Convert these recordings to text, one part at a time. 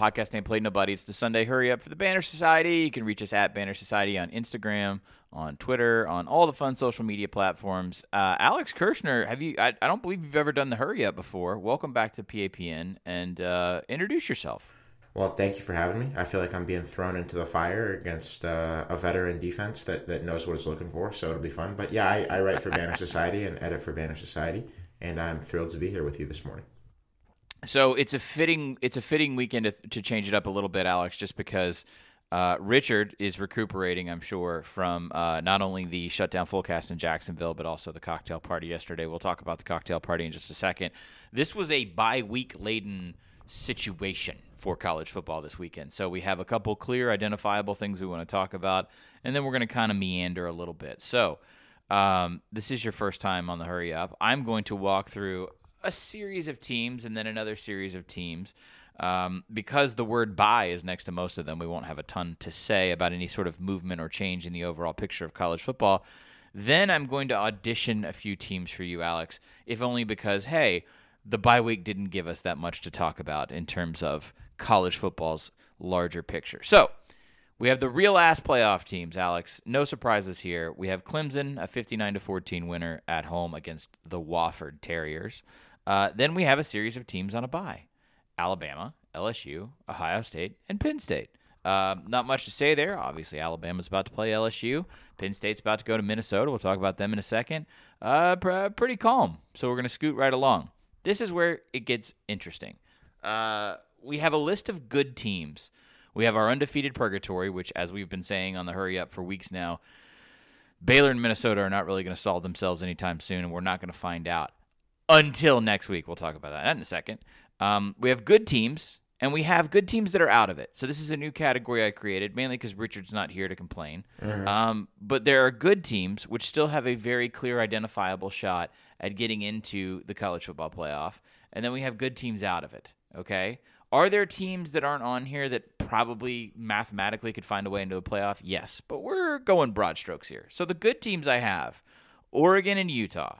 Podcast Ain't Played Nobody. It's the Sunday Hurry Up for the Banner Society. You can reach us at Banner Society on Instagram, on Twitter, on all the fun social media platforms. Uh, Alex Kirshner, have you? I, I, don't believe you've ever done the Hurry Up before. Welcome back to PAPN and uh, introduce yourself. Well, thank you for having me. I feel like I'm being thrown into the fire against uh, a veteran defense that, that knows what it's looking for, so it'll be fun. But yeah, I, I write for Banner Society and edit for Banner Society, and I'm thrilled to be here with you this morning. So it's a fitting it's a fitting weekend to, to change it up a little bit, Alex, just because uh, Richard is recuperating, I'm sure, from uh, not only the shutdown fullcast in Jacksonville, but also the cocktail party yesterday. We'll talk about the cocktail party in just a second. This was a bye week laden situation for college football this weekend. So we have a couple clear, identifiable things we want to talk about, and then we're going to kind of meander a little bit. So um, this is your first time on the Hurry Up. I'm going to walk through a series of teams and then another series of teams. Um, because the word bye is next to most of them, we won't have a ton to say about any sort of movement or change in the overall picture of college football. Then I'm going to audition a few teams for you, Alex, if only because, hey, the bye week didn't give us that much to talk about in terms of college football's larger picture. So we have the real ass playoff teams, Alex. No surprises here. We have Clemson, a 59 to 14 winner at home against the Wofford Terriers. Uh, then we have a series of teams on a bye Alabama, LSU, Ohio State, and Penn State. Uh, not much to say there. Obviously, Alabama's about to play LSU. Penn State's about to go to Minnesota. We'll talk about them in a second. Uh, pr- pretty calm. So we're going to scoot right along. This is where it gets interesting. Uh, we have a list of good teams. We have our undefeated purgatory, which, as we've been saying on the hurry up for weeks now, Baylor and Minnesota are not really going to solve themselves anytime soon, and we're not going to find out until next week. We'll talk about that in a second. Um, we have good teams, and we have good teams that are out of it. So this is a new category I created, mainly because Richard's not here to complain. Mm-hmm. Um, but there are good teams which still have a very clear, identifiable shot at getting into the college football playoff, and then we have good teams out of it. Okay. Are there teams that aren't on here that probably mathematically could find a way into a playoff? Yes, but we're going broad strokes here. So the good teams I have Oregon and Utah.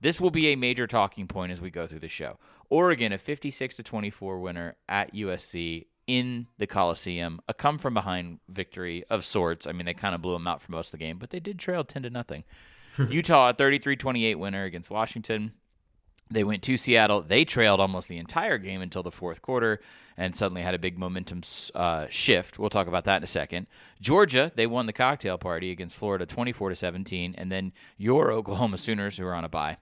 This will be a major talking point as we go through the show. Oregon, a 56 to 24 winner at USC in the Coliseum, a come from behind victory of sorts. I mean, they kind of blew them out for most of the game, but they did trail 10 to nothing. Utah, a 33 28 winner against Washington. They went to Seattle. They trailed almost the entire game until the fourth quarter and suddenly had a big momentum uh, shift. We'll talk about that in a second. Georgia, they won the cocktail party against Florida 24 to 17. And then your Oklahoma Sooners, who are on a bye.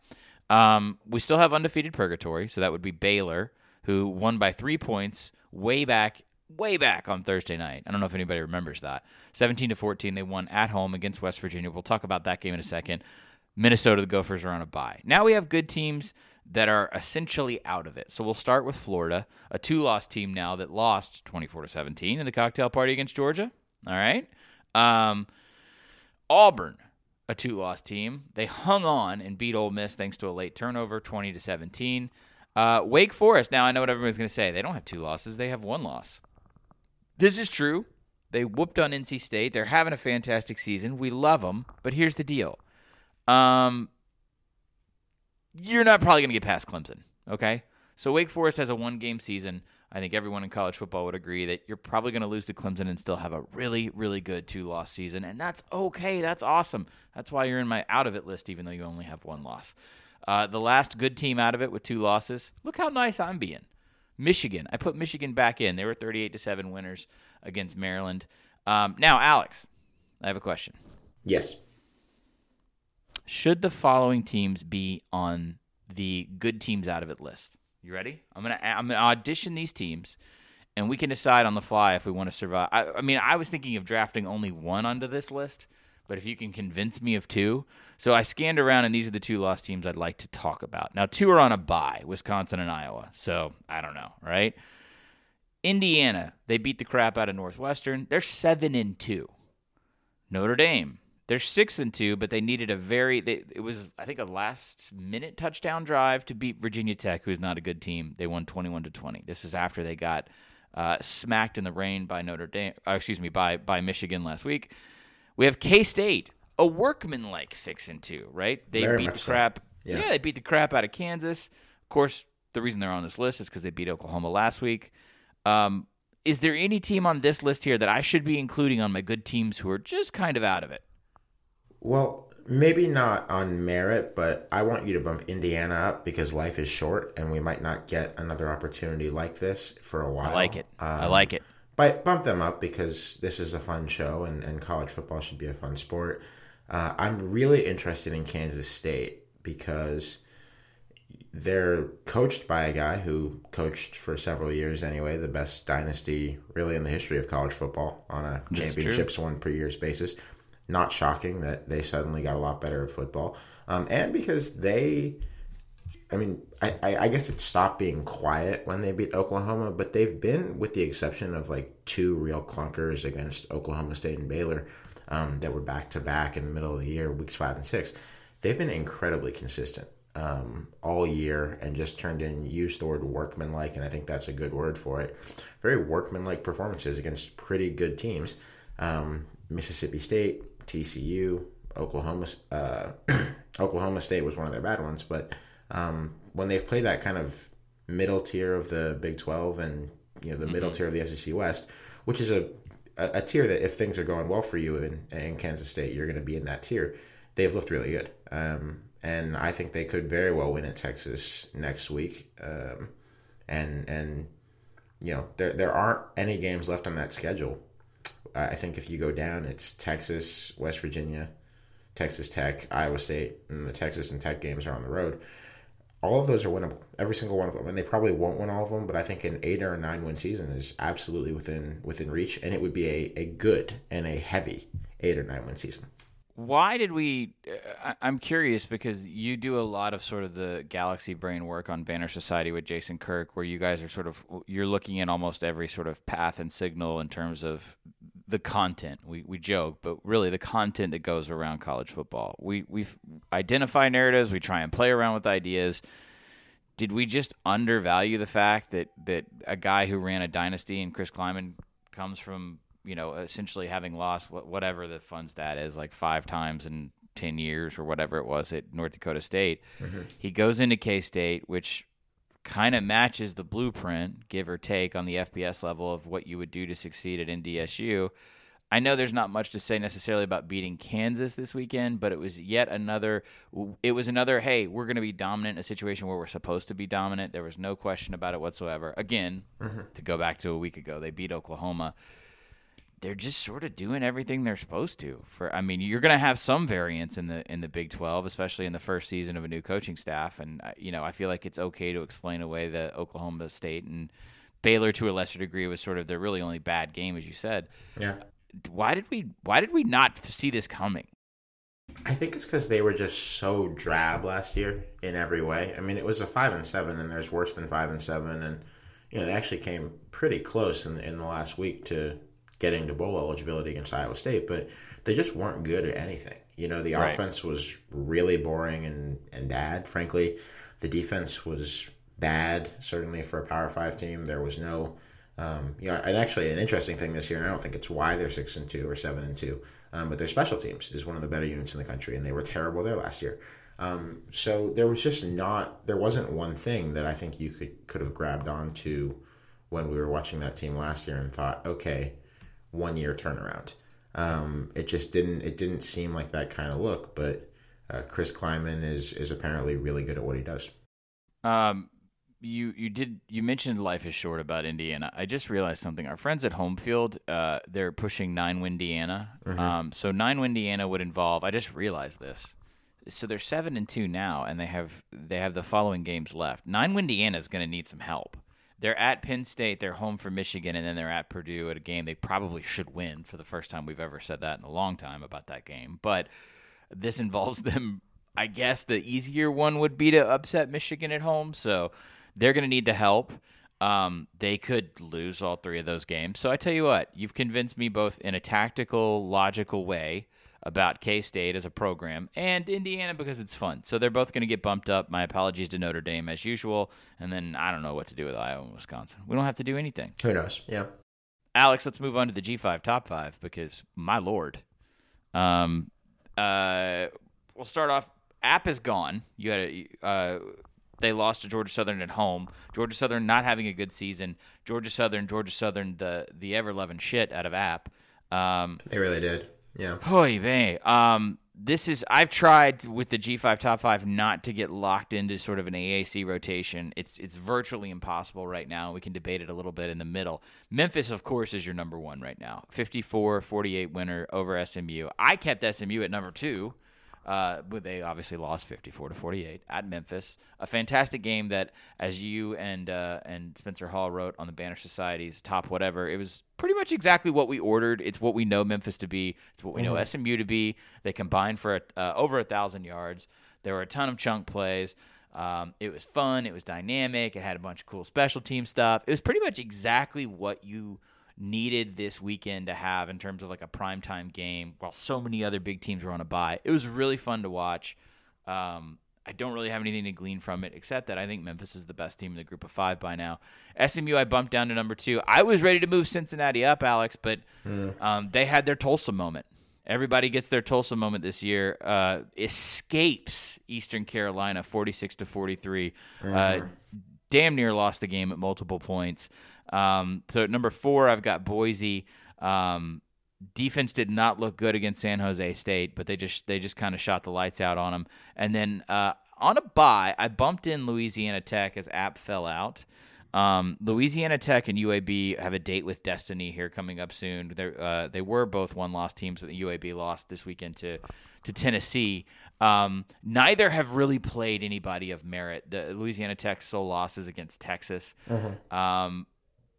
Um, we still have undefeated purgatory. So that would be Baylor, who won by three points way back. Way back on Thursday night. I don't know if anybody remembers that. 17 to 14, they won at home against West Virginia. We'll talk about that game in a second. Minnesota, the Gophers are on a bye. Now we have good teams that are essentially out of it. So we'll start with Florida, a two-loss team now that lost 24 to 17 in the cocktail party against Georgia. All right. Um, Auburn, a two-loss team. They hung on and beat Ole Miss thanks to a late turnover, 20 to 17. Uh, Wake Forest. Now I know what everyone's going to say. They don't have two losses. They have one loss. This is true. They whooped on NC State. They're having a fantastic season. We love them. But here's the deal. Um, you're not probably going to get past Clemson. Okay. So Wake Forest has a one game season. I think everyone in college football would agree that you're probably going to lose to Clemson and still have a really, really good two loss season. And that's okay. That's awesome. That's why you're in my out of it list, even though you only have one loss. Uh, the last good team out of it with two losses. Look how nice I'm being. Michigan. I put Michigan back in. They were 38 to 7 winners against Maryland. Um, now, Alex, I have a question. Yes. Should the following teams be on the good teams out of it list? You ready? I'm gonna I'm gonna audition these teams, and we can decide on the fly if we want to survive. I, I mean, I was thinking of drafting only one onto this list, but if you can convince me of two, so I scanned around, and these are the two lost teams I'd like to talk about. Now, two are on a bye: Wisconsin and Iowa. So I don't know, right? Indiana, they beat the crap out of Northwestern. They're seven and two. Notre Dame, they're six and two, but they needed a very. They, it was I think a last minute touchdown drive to beat Virginia Tech, who's not a good team. They won twenty one to twenty. This is after they got uh, smacked in the rain by Notre Dame. Uh, excuse me, by by Michigan last week. We have K State, a workman like six and two. Right? They very beat the crap. So. Yeah. yeah, they beat the crap out of Kansas. Of course, the reason they're on this list is because they beat Oklahoma last week. Um, is there any team on this list here that I should be including on my good teams who are just kind of out of it? Well, maybe not on merit, but I want you to bump Indiana up because life is short and we might not get another opportunity like this for a while. I like it. Um, I like it. But bump them up because this is a fun show and, and college football should be a fun sport. Uh, I'm really interested in Kansas State because they're coached by a guy who coached for several years anyway, the best dynasty really in the history of college football on a championships won per years basis. Not shocking that they suddenly got a lot better at football. Um, and because they I mean, I, I, guess it stopped being quiet when they beat Oklahoma, but they've been, with the exception of like two real clunkers against Oklahoma State and Baylor um, that were back to back in the middle of the year, weeks five and six, they've been incredibly consistent um, all year and just turned in, used the word workmanlike, and I think that's a good word for it. Very workmanlike performances against pretty good teams. Um, Mississippi State, TCU, Oklahoma, uh, Oklahoma State was one of their bad ones, but um, when they've played that kind of middle tier of the Big 12 and you know the mm-hmm. middle tier of the SEC West, which is a, a, a tier that if things are going well for you in, in Kansas State, you're going to be in that tier. They've looked really good, um, and I think they could very well win at Texas next week. Um, and and you know there there aren't any games left on that schedule. I think if you go down, it's Texas, West Virginia, Texas Tech, Iowa State, and the Texas and Tech games are on the road all of those are winnable. Every single one of them, and they probably won't win all of them. But I think an eight or a nine win season is absolutely within within reach, and it would be a, a good and a heavy eight or nine win season. Why did we? Uh, I'm curious because you do a lot of sort of the galaxy brain work on Banner Society with Jason Kirk, where you guys are sort of you're looking at almost every sort of path and signal in terms of the content. We we joke, but really the content that goes around college football. We we identify narratives. We try and play around with ideas. Did we just undervalue the fact that that a guy who ran a dynasty and Chris Klieman comes from you know essentially having lost whatever the funds that is like five times in 10 years or whatever it was at North Dakota State. Mm-hmm. He goes into K State, which kind of matches the blueprint, give or take, on the FBS level of what you would do to succeed at NDSU. I know there's not much to say necessarily about beating Kansas this weekend, but it was yet another. It was another. Hey, we're going to be dominant in a situation where we're supposed to be dominant. There was no question about it whatsoever. Again, mm-hmm. to go back to a week ago, they beat Oklahoma they're just sort of doing everything they're supposed to. For I mean, you're going to have some variance in the in the Big 12, especially in the first season of a new coaching staff. And uh, you know, I feel like it's okay to explain away the Oklahoma State and Baylor to a lesser degree was sort of their really only bad game, as you said. Yeah. Why did we Why did we not see this coming? I think it's because they were just so drab last year in every way. I mean, it was a five and seven, and there's worse than five and seven, and you know they actually came pretty close in in the last week to getting to bowl eligibility against Iowa State, but they just weren't good at anything. You know, the right. offense was really boring and, and bad, frankly. The defense was bad, certainly for a Power Five team. There was no, um, you know, and actually an interesting thing this year, and I don't think it's why they're six and two or seven and two, um, but their special teams is one of the better units in the country, and they were terrible there last year. Um, so there was just not, there wasn't one thing that I think you could could have grabbed onto when we were watching that team last year and thought, okay, one year turnaround. Um, it just didn't it didn't seem like that kind of look, but uh, Chris Klieman is is apparently really good at what he does. Um, you you did you mentioned life is short about Indiana. I just realized something. Our friends at Homefield, uh, they're pushing nine win Indiana. Mm-hmm. Um, so nine win Indiana would involve. I just realized this. So they're seven and two now, and they have they have the following games left. Nine win Indiana is going to need some help. They're at Penn State, they're home for Michigan, and then they're at Purdue at a game they probably should win for the first time we've ever said that in a long time about that game. But this involves them, I guess the easier one would be to upset Michigan at home. So they're going to need the help. Um, they could lose all three of those games. So I tell you what, you've convinced me both in a tactical, logical way about K State as a program and Indiana because it's fun. So they're both going to get bumped up. My apologies to Notre Dame as usual. And then I don't know what to do with Iowa and Wisconsin. We don't have to do anything. Who knows? Yeah. Alex, let's move on to the G5 top five because my lord. Um, uh, we'll start off. App is gone. You had a, uh, they lost to Georgia Southern at home. Georgia Southern not having a good season. Georgia Southern, Georgia Southern, the the ever loving shit out of App. Um, they really did. Yeah. Hoy vey. Um, this is I've tried with the G5 top 5 not to get locked into sort of an AAC rotation. It's it's virtually impossible right now. We can debate it a little bit in the middle. Memphis of course is your number 1 right now. 54-48 winner over SMU. I kept SMU at number 2. Uh, but they obviously lost 54 to 48 at Memphis. A fantastic game that, as you and uh, and Spencer Hall wrote on the Banner Society's top whatever, it was pretty much exactly what we ordered. It's what we know Memphis to be. It's what we mm-hmm. know SMU to be. They combined for a, uh, over a thousand yards. There were a ton of chunk plays. Um, it was fun. It was dynamic. It had a bunch of cool special team stuff. It was pretty much exactly what you needed this weekend to have in terms of like a primetime game while so many other big teams were on a bye. It was really fun to watch. Um, I don't really have anything to glean from it except that I think Memphis is the best team in the group of five by now. SMU, I bumped down to number two. I was ready to move Cincinnati up, Alex, but mm. um, they had their Tulsa moment. Everybody gets their Tulsa moment this year. Uh, escapes Eastern Carolina, forty-six to forty-three. Uh, mm-hmm. Uh, damn near lost the game at multiple points. Um, so at number four, I've got Boise. Um, defense did not look good against San Jose State, but they just they just kind of shot the lights out on them. And then uh, on a bye, I bumped in Louisiana Tech as App fell out. Um, Louisiana Tech and UAB have a date with destiny here coming up soon. Uh, they were both one loss teams, but UAB lost this weekend to to Tennessee. Um, neither have really played anybody of merit. The Louisiana Tech sole losses against Texas. Mm-hmm. Um,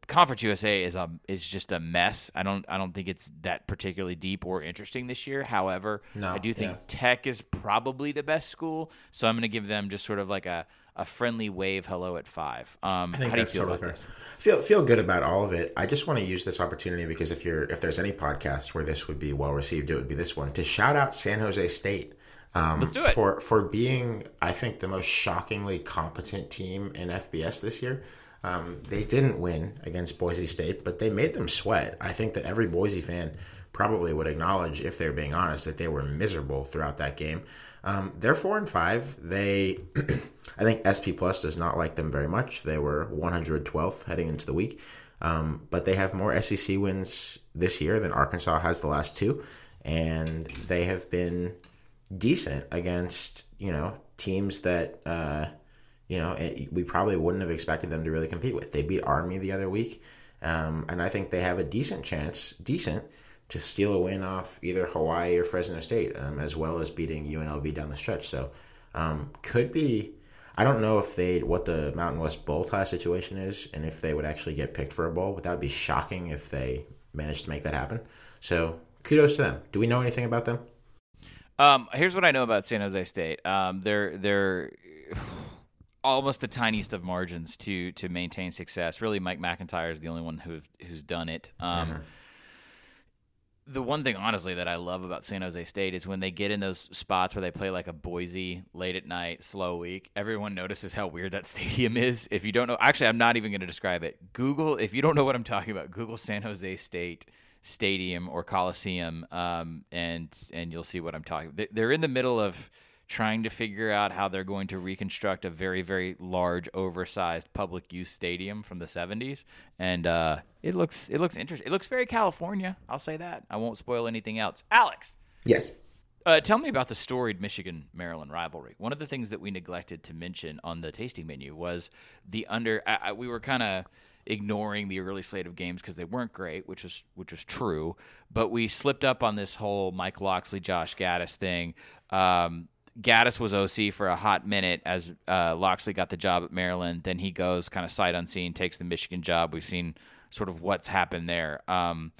Conference USA is a is just a mess. I don't I don't think it's that particularly deep or interesting this year. However, no, I do think yeah. Tech is probably the best school, so I'm going to give them just sort of like a, a friendly wave hello at five. Um, how do you feel about fair. this? Feel feel good about all of it. I just want to use this opportunity because if you're if there's any podcast where this would be well received, it would be this one to shout out San Jose State. Um, Let's do it for for being I think the most shockingly competent team in FBS this year. Um, they didn't win against Boise State, but they made them sweat. I think that every Boise fan probably would acknowledge, if they're being honest, that they were miserable throughout that game. Um, they're four and five. They, I think SP Plus does not like them very much. They were 112th heading into the week, um, but they have more SEC wins this year than Arkansas has the last two, and they have been decent against you know teams that. Uh, you know, it, we probably wouldn't have expected them to really compete with. They beat Army the other week, um, and I think they have a decent chance, decent, to steal a win off either Hawaii or Fresno State, um, as well as beating UNLV down the stretch. So, um, could be. I don't know if they what the Mountain West bowl tie situation is, and if they would actually get picked for a bowl. But that would be shocking if they managed to make that happen. So, kudos to them. Do we know anything about them? Um, here's what I know about San Jose State. Um, they're they're almost the tiniest of margins to to maintain success. Really, Mike MacIntyre is the only one who who's done it. Um. The one thing, honestly, that I love about San Jose State is when they get in those spots where they play like a Boise late at night, slow week. Everyone notices how weird that stadium is. If you don't know, actually, I'm not even going to describe it. Google if you don't know what I'm talking about. Google San Jose State Stadium or Coliseum, um, and and you'll see what I'm talking. They're in the middle of trying to figure out how they're going to reconstruct a very, very large, oversized public use stadium from the 70s. And uh, it looks it looks interesting. It looks very California. I'll say that. I won't spoil anything else. Alex. Yes. Uh, tell me about the storied Michigan Maryland rivalry. One of the things that we neglected to mention on the tasting menu was the under. I, I, we were kind of ignoring the early slate of games because they weren't great, which was which was true. But we slipped up on this whole Mike Locksley, Josh Gattis thing. Um, Gattis was OC for a hot minute as uh, Locksley got the job at Maryland. Then he goes kind of sight unseen, takes the Michigan job. We've seen sort of what's happened there. Um,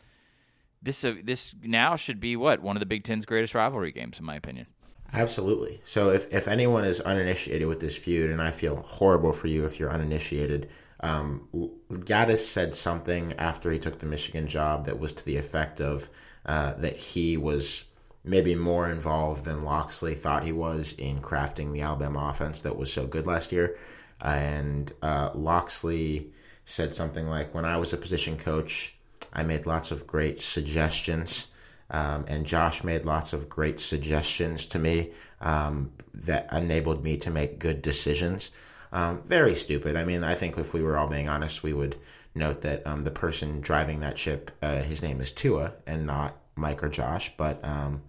this uh, this now should be what one of the Big Ten's greatest rivalry games, in my opinion. Absolutely. So if, if anyone is uninitiated with this feud, and I feel horrible for you if you're uninitiated, um, Gattis said something after he took the Michigan job that was to the effect of uh, that he was maybe more involved than Locksley thought he was in crafting the Alabama offense that was so good last year. And uh, Locksley said something like, When I was a position coach, I made lots of great suggestions. Um, and Josh made lots of great suggestions to me um, that enabled me to make good decisions. Um, very stupid. I mean, I think if we were all being honest, we would note that um, the person driving that ship, uh, his name is Tua and not Mike or Josh. But um,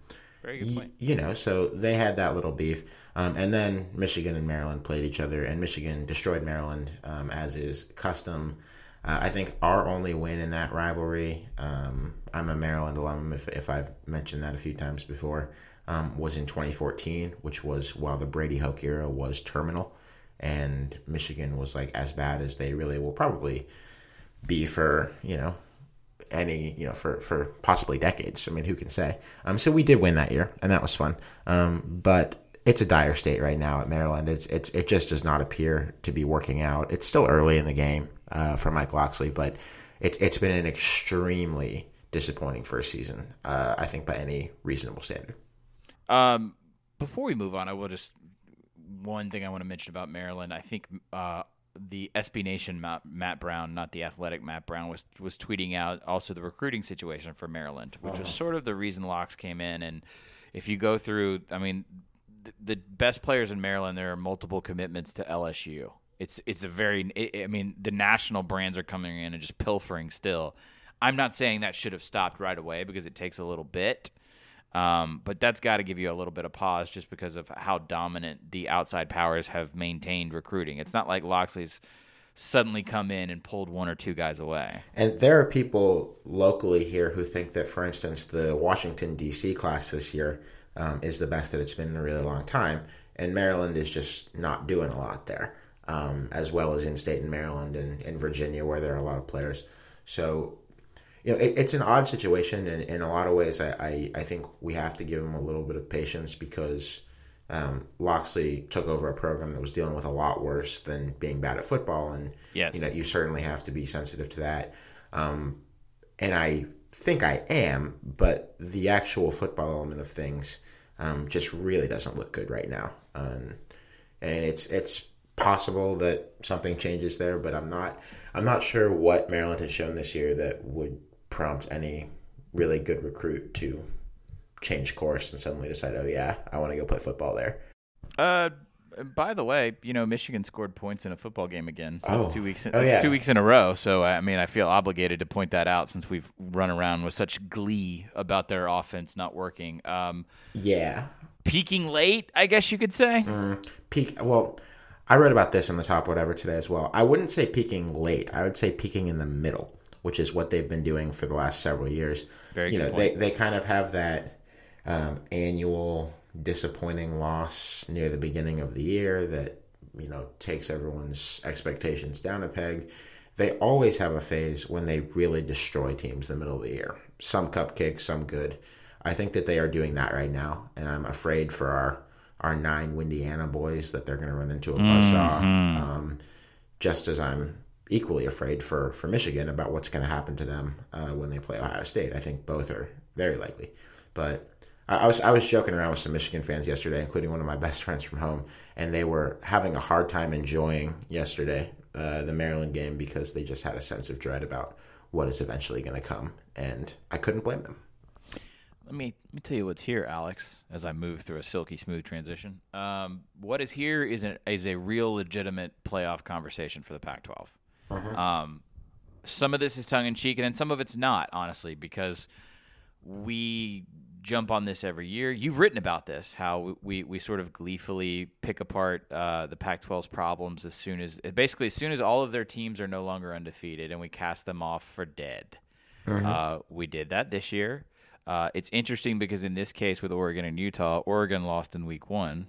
Very good point. y- you know, so they had that little beef. Um, and then Michigan and Maryland played each other, and Michigan destroyed Maryland, um, as is custom. Uh, I think our only win in that rivalry, um, I'm a Maryland alum, if, if I've mentioned that a few times before, um, was in 2014, which was while the Brady Hoke era was terminal, and Michigan was like as bad as they really will probably be for, you know, any you know for for possibly decades. I mean, who can say? Um, so we did win that year, and that was fun. Um, but it's a dire state right now at Maryland. It's it's it just does not appear to be working out. It's still early in the game uh, for Mike Locksley, but it's it's been an extremely disappointing first season. Uh, I think by any reasonable standard. Um, before we move on, I will just one thing I want to mention about Maryland. I think uh, the SB Nation Matt, Matt Brown, not the athletic Matt Brown, was was tweeting out also the recruiting situation for Maryland, which was uh-huh. sort of the reason Locks came in. And if you go through, I mean, the, the best players in Maryland, there are multiple commitments to LSU. It's it's a very, I I mean, the national brands are coming in and just pilfering still. I'm not saying that should have stopped right away because it takes a little bit. Um, but that's got to give you a little bit of pause just because of how dominant the outside powers have maintained recruiting. It's not like Locksley's suddenly come in and pulled one or two guys away. And there are people locally here who think that, for instance, the Washington D.C. class this year um, is the best that it's been in a really long time, and Maryland is just not doing a lot there, um, as well as in state in Maryland and in Virginia, where there are a lot of players. So, you know, it, it's an odd situation, and in a lot of ways, I, I, I think we have to give them a little bit of patience because um, Locksley took over a program that was dealing with a lot worse than being bad at football, and Yes. you know, you certainly have to be sensitive to that. Um, and I think I am, but the actual football element of things um, just really doesn't look good right now. Um, and it's it's possible that something changes there, but I'm not I'm not sure what Maryland has shown this year that would prompt any really good recruit to change course and suddenly decide, oh yeah, I want to go play football there. Uh, by the way, you know Michigan scored points in a football game again. That's Oh. two weeks. In, Oh, yeah. two weeks in a row. So I mean, I feel obligated to point that out since we've run around with such glee about their offense not working. Um, Yeah, peaking late, I guess you could say. Mm, peak. Well, I wrote about this in the top whatever today as well. I wouldn't say peaking late. I would say peaking in the middle, which is what they've been doing for the last several years. Very you good know, they they kind of have that um, annual disappointing loss near the beginning of the year that you know takes everyone's expectations down a peg. They always have a phase when they really destroy teams in the middle of the year. Some cupcakes, some good. I think that they are doing that right now, and I'm afraid for our our nine Windiana boys that they're going to run into a buzzsaw. Um, just as I'm equally afraid for for Michigan about what's going to happen to them uh, when they play Ohio State. I think both are very likely. But I, I was I was joking around with some Michigan fans yesterday, including one of my best friends from home, and they were having a hard time enjoying yesterday uh, the Maryland game because they just had a sense of dread about what is eventually going to come, and I couldn't blame them. Let me let me tell you what's here, Alex. As I move through a silky smooth transition, um, what is here is a is a real legitimate playoff conversation for the Pac-12. Um, some of this is tongue in cheek, and then some of it's not, honestly, because we jump on this every year. You've written about this, how we, we sort of gleefully pick apart uh, the Pac-12's problems as soon as basically as soon as all of their teams are no longer undefeated, and we cast them off for dead. Uh, we did that this year. Uh, it's interesting because in this case with Oregon and Utah, Oregon lost in week one,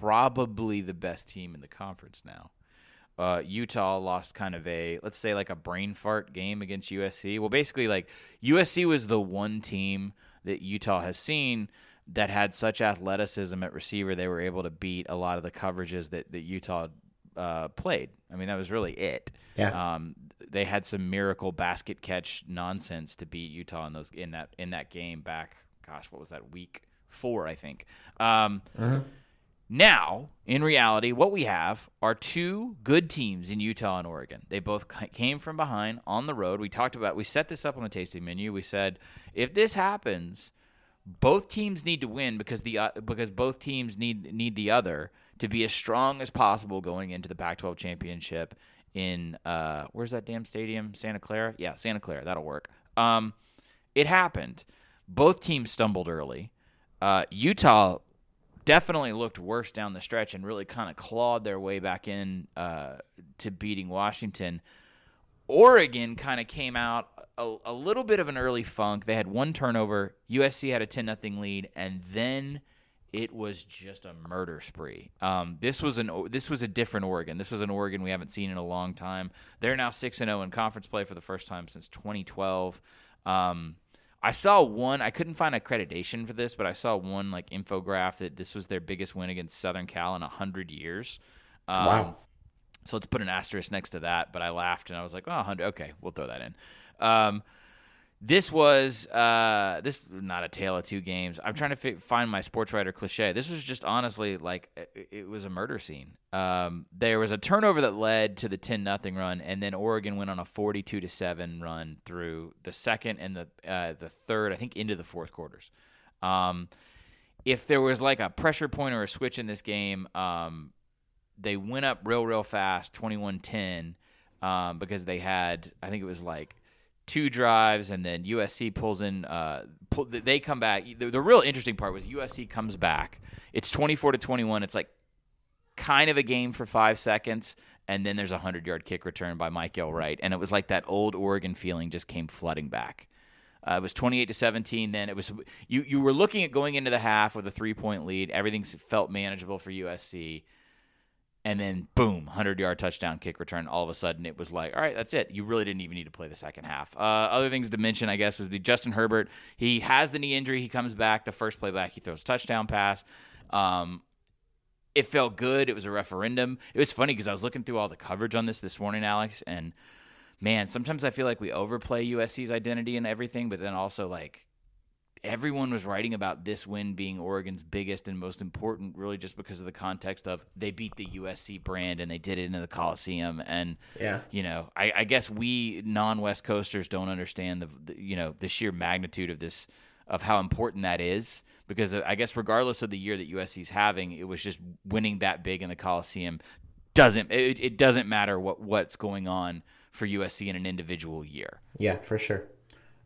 probably the best team in the conference now. Uh, Utah lost kind of a let's say like a brain fart game against USC. Well, basically like USC was the one team that Utah has seen that had such athleticism at receiver they were able to beat a lot of the coverages that that Utah uh, played. I mean that was really it. Yeah. Um, they had some miracle basket catch nonsense to beat Utah in those in that in that game back. Gosh, what was that week four? I think. Um, now, in reality, what we have are two good teams in Utah and Oregon. They both came from behind on the road. We talked about, we set this up on the tasting menu. We said, if this happens, both teams need to win because the uh, because both teams need need the other to be as strong as possible going into the Pac-12 championship in uh, where's that damn stadium? Santa Clara? Yeah, Santa Clara. That'll work. Um, it happened. Both teams stumbled early. Uh, Utah definitely looked worse down the stretch and really kind of clawed their way back in uh, to beating Washington. Oregon kind of came out a, a, little bit of an early funk. They had one turnover. USC had a 10 nothing lead, and then it was just a murder spree. Um, this was an this was a different Oregon. This was an Oregon we haven't seen in a long time. They're now six and zero oh in conference play for the first time since 2012. Um, I saw one. I couldn't find accreditation for this, but I saw one like infograph that this was their biggest win against Southern Cal in hundred years. Um, wow. So let's put an asterisk next to that. But I laughed and I was like, oh, 100. Okay, we'll throw that in. Um, this was uh, this not a tale of two games. I'm trying to fi- find my sports writer cliche. This was just honestly like it, it was a murder scene. Um, there was a turnover that led to the 10 nothing run, and then Oregon went on a 42 to seven run through the second and the uh, the third, I think, into the fourth quarters. Um, if there was like a pressure point or a switch in this game, um, they went up real real fast, 21-10, um, because they had I think it was like two drives, and then USC pulls in. Uh, pull, they come back. The, the, real interesting part was USC comes back. It's twenty four to twenty one. It's like kind of a game for five seconds, and then there's a hundred yard kick return by Mykael Wright, and it was like that old Oregon feeling just came flooding back. Uh, it was 28 to 17. Then it was you. You were looking at going into the half with a three point lead. Everything felt manageable for USC and then boom, hundred yard touchdown kick return. All of a sudden, it was like, all right, that's it. You really didn't even need to play the second half. Uh, other things to mention, I guess, would be Justin Herbert. He has the knee injury. He comes back. The first play back, he throws touchdown pass. Um, it felt good. It was a referendum. It was funny because I was looking through all the coverage on this this morning, Alex, and man, sometimes I feel like we overplay USC's identity and everything, but then also like everyone was writing about this win being Oregon's biggest and most important, really just because of the context of they beat the USC brand and they did it in the Coliseum. And yeah, you know, I, I guess we non-West Coasters don't understand the, the, you know the sheer magnitude of this of how important that is. Because I guess regardless of the year that USC's having, it was just winning that big in the Coliseum doesn't it, it doesn't matter what what's going on for USC in an individual year. Yeah, for sure.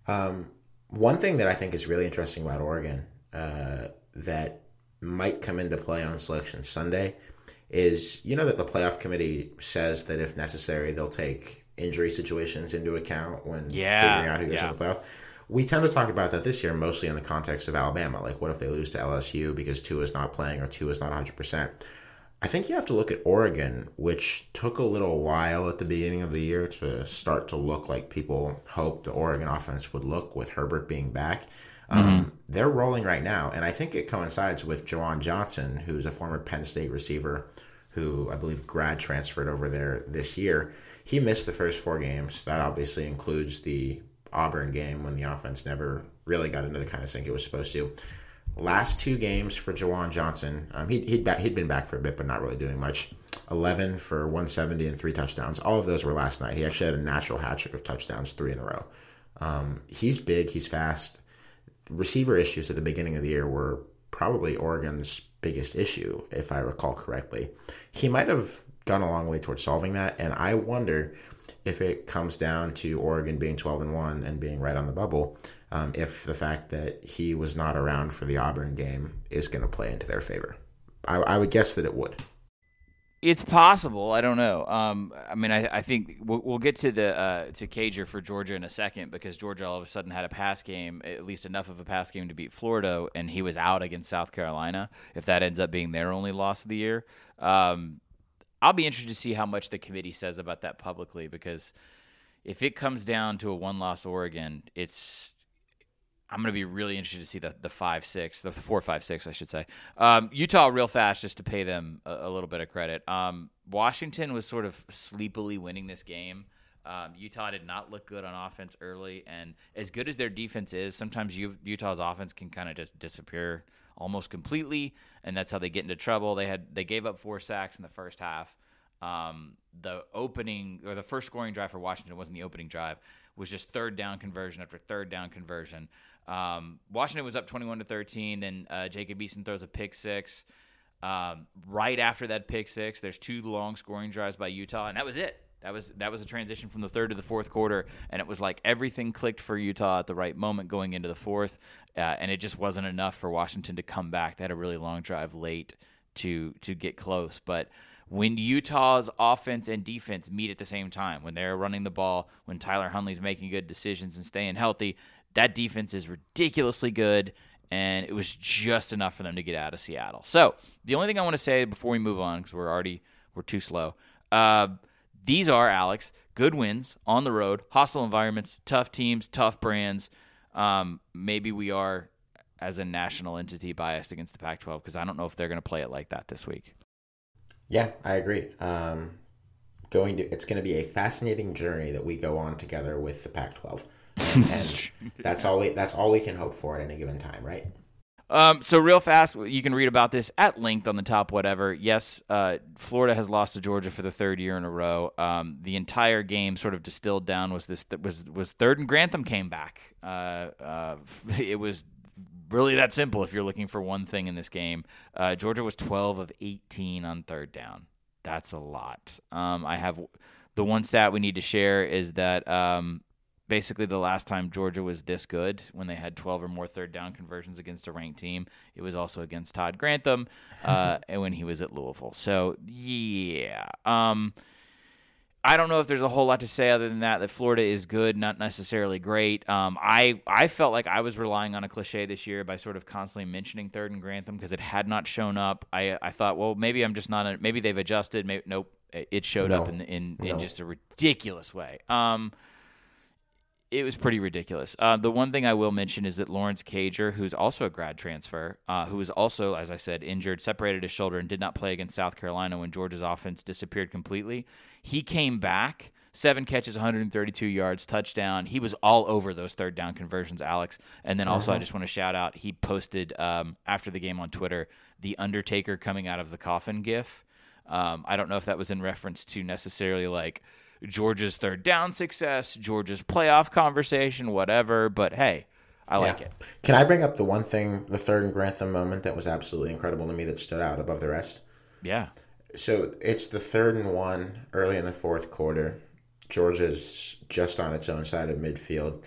Um, one thing that I think is really interesting about Oregon uh, that might come into play on Selection Sunday is you know that the playoff committee says that if necessary they'll take injury situations into account when yeah, figuring out who goes yeah. to the playoff. We tend to talk about that this year mostly in the context of Alabama. Like, what if they lose to LSU because Tua is not playing or Tua is not 100%? I think you have to look at Oregon, which took a little while at the beginning of the year to start to look like people hoped the Oregon offense would look with Herbert being back. Um, mm-hmm. They're rolling right now, and I think it coincides with Juwan Johnson, who's a former Penn State receiver who I believe grad transferred over there this year. He missed the first four games. That obviously includes the Auburn game when the offense never really got into the kind of sync it was supposed to. Last two games for Juwan Johnson, um, he, he'd, he'd been back for a bit, but not really doing much. 11 for 170 and three touchdowns. All of those were last night. He actually had a natural hat trick of touchdowns, three in a row. Um, he's big, he's fast. Receiver issues at the beginning of the year were probably Oregon's biggest issue, if I recall correctly. He might have gone a long way towards solving that, and I wonder if it comes down to Oregon being 12 and 1 and being right on the bubble, um, if the fact that he was not around for the Auburn game is going to play into their favor. I, I, would guess that it would. It's possible. I don't know. Um, I mean, I, I think we'll, we'll, get to the uh, to Cager for Georgia in a second because Georgia all of a sudden had a pass game, at least enough of a pass game to beat Florida, and he was out against South Carolina. If that ends up being their only loss of the year, um, I'll be interested to see how much the committee says about that publicly because if it comes down to a one loss Oregon, it's I'm going to be really interested to see the the five six, the four five six, I should say. Um, Utah, real fast, just to pay them a, a little bit of credit. Um, Washington was sort of sleepily winning this game. Um, Utah did not look good on offense early, and as good as their defense is, sometimes you, Utah's offense can kind of just disappear almost completely, and that's how they get into trouble. They had they gave up four sacks in the first half. Um, the opening or the first scoring drive for Washington wasn't the opening drive; was just third down conversion after third down conversion. Um, Washington was up 21 to 13. Then uh, Jacob Eason throws a pick six. Um, right after that pick six, there's two long scoring drives by Utah, and that was it. That was that was a transition from the third to the fourth quarter, and it was like everything clicked for Utah at the right moment going into the fourth, uh, and it just wasn't enough for Washington to come back. They had a really long drive late to to get close, but when Utah's offense and defense meet at the same time, when they're running the ball, when Tyler Huntley's making good decisions and staying healthy, that defense is ridiculously good, and it was just enough for them to get out of Seattle. So the only thing I want to say before we move on, because we're already we're too slow. Uh, these are Alex good wins on the road, hostile environments, tough teams, tough brands. Um, maybe we are as a national entity biased against the Pac-12 because I don't know if they're going to play it like that this week. Yeah, I agree. Um, going to it's going to be a fascinating journey that we go on together with the Pac-12, and that's all we that's all we can hope for at any given time, right? Um, so real fast, you can read about this at length on the top. Whatever. Yes, uh, Florida has lost to Georgia for the third year in a row. Um, the entire game, sort of distilled down, was this was was third and Grantham came back. Uh, uh, it was really that simple. If you're looking for one thing in this game, uh, Georgia was 12 of 18 on third down. That's a lot. Um, I have the one stat we need to share is that um, basically the last time Georgia was this good when they had 12 or more third down conversions against a ranked team, it was also against Todd Grantham uh, and when he was at Louisville. So yeah. Um, I don't know if there's a whole lot to say other than that. That Florida is good, not necessarily great. Um, I I felt like I was relying on a cliche this year by sort of constantly mentioning third and Grantham because it had not shown up. I I thought, well, maybe I'm just not. A, maybe they've adjusted. Maybe, nope, it showed no. up in in, no. in just a ridiculous way. Um, it was pretty ridiculous. Uh, the one thing I will mention is that Lawrence Cager, who's also a grad transfer, uh, who was also, as I said, injured, separated his shoulder, and did not play against South Carolina when Georgia's offense disappeared completely. He came back, seven catches, 132 yards, touchdown. He was all over those third down conversions, Alex. And then also, uh-huh. I just want to shout out, he posted um, after the game on Twitter the Undertaker coming out of the coffin gif. Um, I don't know if that was in reference to necessarily like – Georgia's third down success, Georgia's playoff conversation, whatever. But hey, I yeah. like it. Can I bring up the one thing, the third and Grantham moment that was absolutely incredible to me that stood out above the rest? Yeah. So it's the third and one early in the fourth quarter. Georgia's just on its own side of midfield.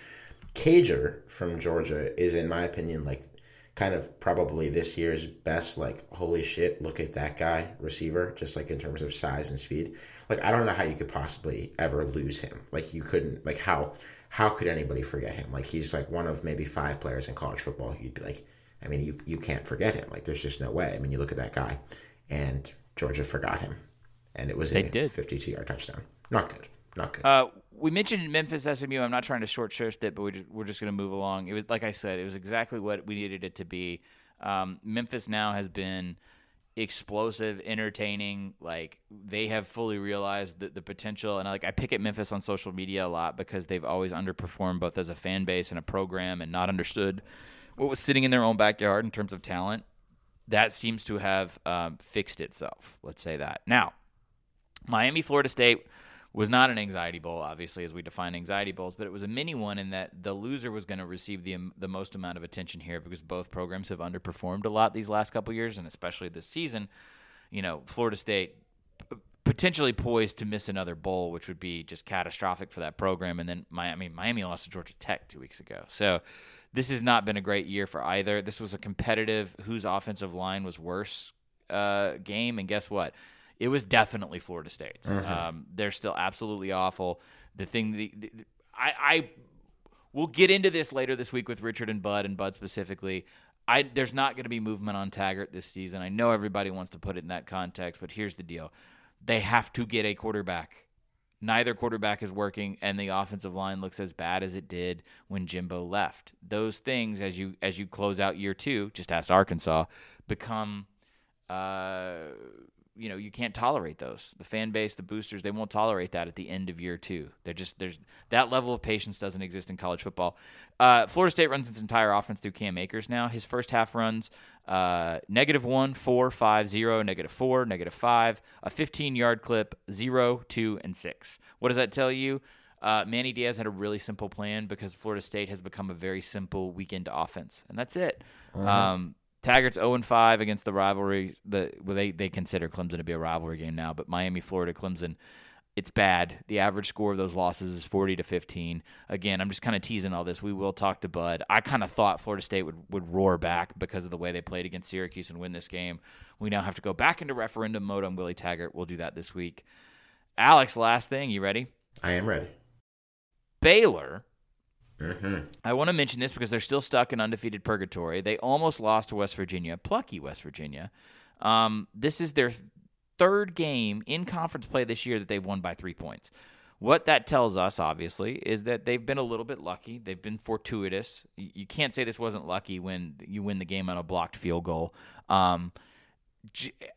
Cager from Georgia is, in my opinion, like kind of probably this year's best, like, holy shit, look at that guy receiver, just like in terms of size and speed like I don't know how you could possibly ever lose him. Like you couldn't like how how could anybody forget him? Like he's like one of maybe five players in college football. You'd be like, I mean, you you can't forget him. Like there's just no way. I mean, you look at that guy, and Georgia forgot him, and it was they a did. 52 yard touchdown. Not good. Not good. Uh, we mentioned Memphis SMU. I'm not trying to short shift it, but we just, we're just going to move along. It was like I said, it was exactly what we needed it to be. Um, Memphis now has been explosive, entertaining. Like they have fully realized the, the potential. And like I pick at Memphis on social media a lot because they've always underperformed both as a fan base and a program and not understood what was sitting in their own backyard in terms of talent. That seems to have um, fixed itself. Let's say that. Now, Miami, Florida State was not an anxiety bowl, obviously, as we define anxiety bowls, but it was a mini one in that the loser was going to receive the the most amount of attention here because both programs have underperformed a lot these last couple years, and especially this season. You know, Florida State potentially poised to miss another bowl, which would be just catastrophic for that program. And then Miami, Miami lost to Georgia Tech two weeks ago, so this has not been a great year for either. This was a competitive, whose offensive line was worse uh, game, and guess what? It was definitely Florida State's. Mm-hmm. Um, they're still absolutely awful. The thing, the, the, I, I we'll get into this later this week with Richard and Bud and Bud specifically. I there's not going to be movement on Taggart this season. I know everybody wants to put it in that context, but here's the deal: they have to get a quarterback. Neither quarterback is working, and the offensive line looks as bad as it did when Jimbo left. Those things, as you as you close out year two, just ask Arkansas, become uh, you know you can't tolerate those. The fan base, the boosters, they won't tolerate that at the end of year two. They're just there's that level of patience doesn't exist in college football. Uh, Florida State runs its entire offense through Cam Akers now. His first half runs uh, negative one, four, five, zero, negative four, negative five, a 15 yard clip, zero, two, and six. What does that tell you? Uh, Manny Diaz had a really simple plan because Florida State has become a very simple weekend offense, and that's it. Uh-huh. Um, Taggart's 0 and 5 against the rivalry. The well, they they consider Clemson to be a rivalry game now, but Miami, Florida, Clemson it's bad. The average score of those losses is 40 to 15. Again, I'm just kind of teasing all this. We will talk to Bud. I kind of thought Florida State would, would roar back because of the way they played against Syracuse and win this game. We now have to go back into referendum mode on Willie Taggart. We'll do that this week. Alex, last thing. You ready? I am ready. Baylor. Mm-hmm. I want to mention this because they're still stuck in undefeated purgatory. They almost lost to West Virginia, plucky West Virginia. Um, this is their third game in conference play this year that they've won by three points. What that tells us, obviously, is that they've been a little bit lucky. They've been fortuitous. You can't say this wasn't lucky when you win the game on a blocked field goal. Um,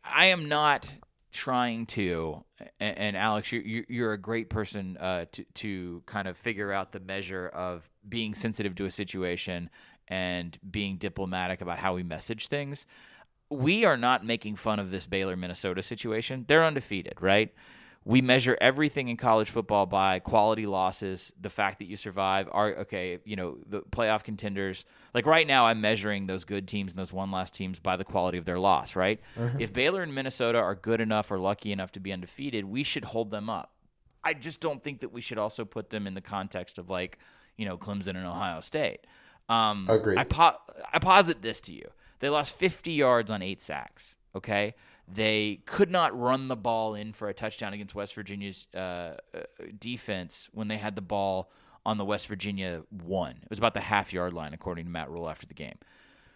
I am not trying to, and, Alex, you, you're a great person uh, to, to kind of figure out the measure of being sensitive to a situation and being diplomatic about how we message things we are not making fun of this Baylor Minnesota situation. They're undefeated, right? We measure everything in college football by quality losses, the fact that you survive. Are okay, you know, the playoff contenders. Like right now, I'm measuring those good teams and those one loss teams by the quality of their loss, right? Mm-hmm. If Baylor and Minnesota are good enough or lucky enough to be undefeated, we should hold them up. I just don't think that we should also put them in the context of like, you know, Clemson and Ohio State. Um, Agreed. I, po- I posit this to you they lost 50 yards on eight sacks. Okay. They could not run the ball in for a touchdown against West Virginia's uh, uh, defense when they had the ball on the West Virginia one. It was about the half yard line, according to Matt Rhule after the game.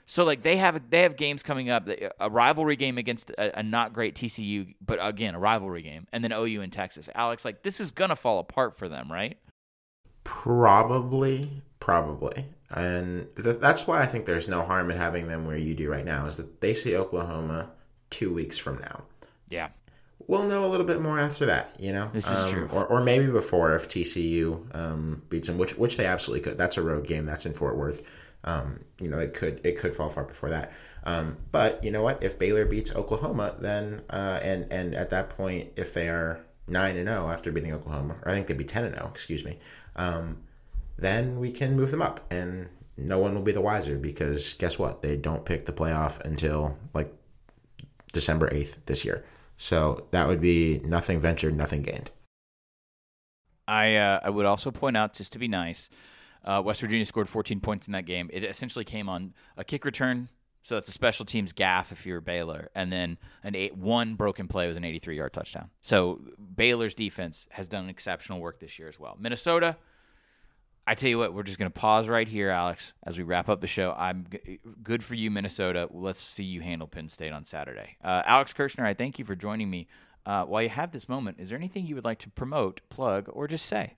So like they have they have games coming up, a rivalry game against a, a, not great TCU, but again a rivalry game, and then OU in Texas. Alex, like this is gonna fall apart for them, right? Probably, probably and th- that's why I think there's no harm in having them where you do right now. Is that they see Oklahoma two weeks from now. Yeah, we'll know a little bit more after that. You know, this is um, true, or, or maybe before if TCU um, beats them, which which they absolutely could. That's a road game. That's in Fort Worth. Um, you know, it could it could fall far before that. Um, but you know what? If Baylor beats Oklahoma, then uh, and and at that point, if they are nine and zero after beating Oklahoma, or I think they'd be ten and zero. Excuse me. Um, then we can move them up and no one will be the wiser because guess what? They don't pick the playoff until like December 8th this year. So that would be nothing ventured, nothing gained. I uh, I would also point out, just to be nice, uh, West Virginia scored 14 points in that game. It essentially came on a kick return, so that's a special teams gaff if you're Baylor, and then an eight one broken play was an 83 yard touchdown. So Baylor's defense has done exceptional work this year as well. Minnesota I tell you what, we're just going to pause right here, Alex, as we wrap up the show. I'm g- good for you, Minnesota. Let's see you handle Penn State on Saturday. Uh, Alex Kirshner, I thank you for joining me. Uh, while you have this moment, is there anything you would like to promote, plug, or just say?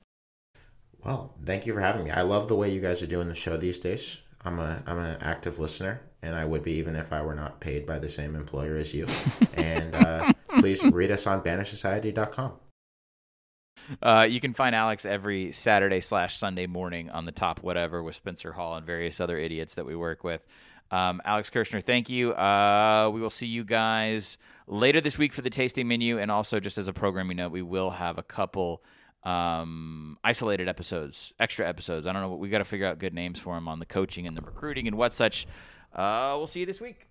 Well, thank you for having me. I love the way you guys are doing the show these days. I'm a I'm an active listener, and I would be even if I were not paid by the same employer as you. and uh, please read us on BannerSociety.com. Uh, you can find Alex every Saturday slash Sunday morning on the top whatever with Spencer Hall and various other idiots that we work with. Um, Alex Kirshner, thank you. Uh, we will see you guys later this week for the tasting menu, and also just as a programming note, we will have a couple um, isolated episodes, extra episodes. I don't know. We got to figure out good names for them on the coaching and the recruiting and what such. Uh, we'll see you this week.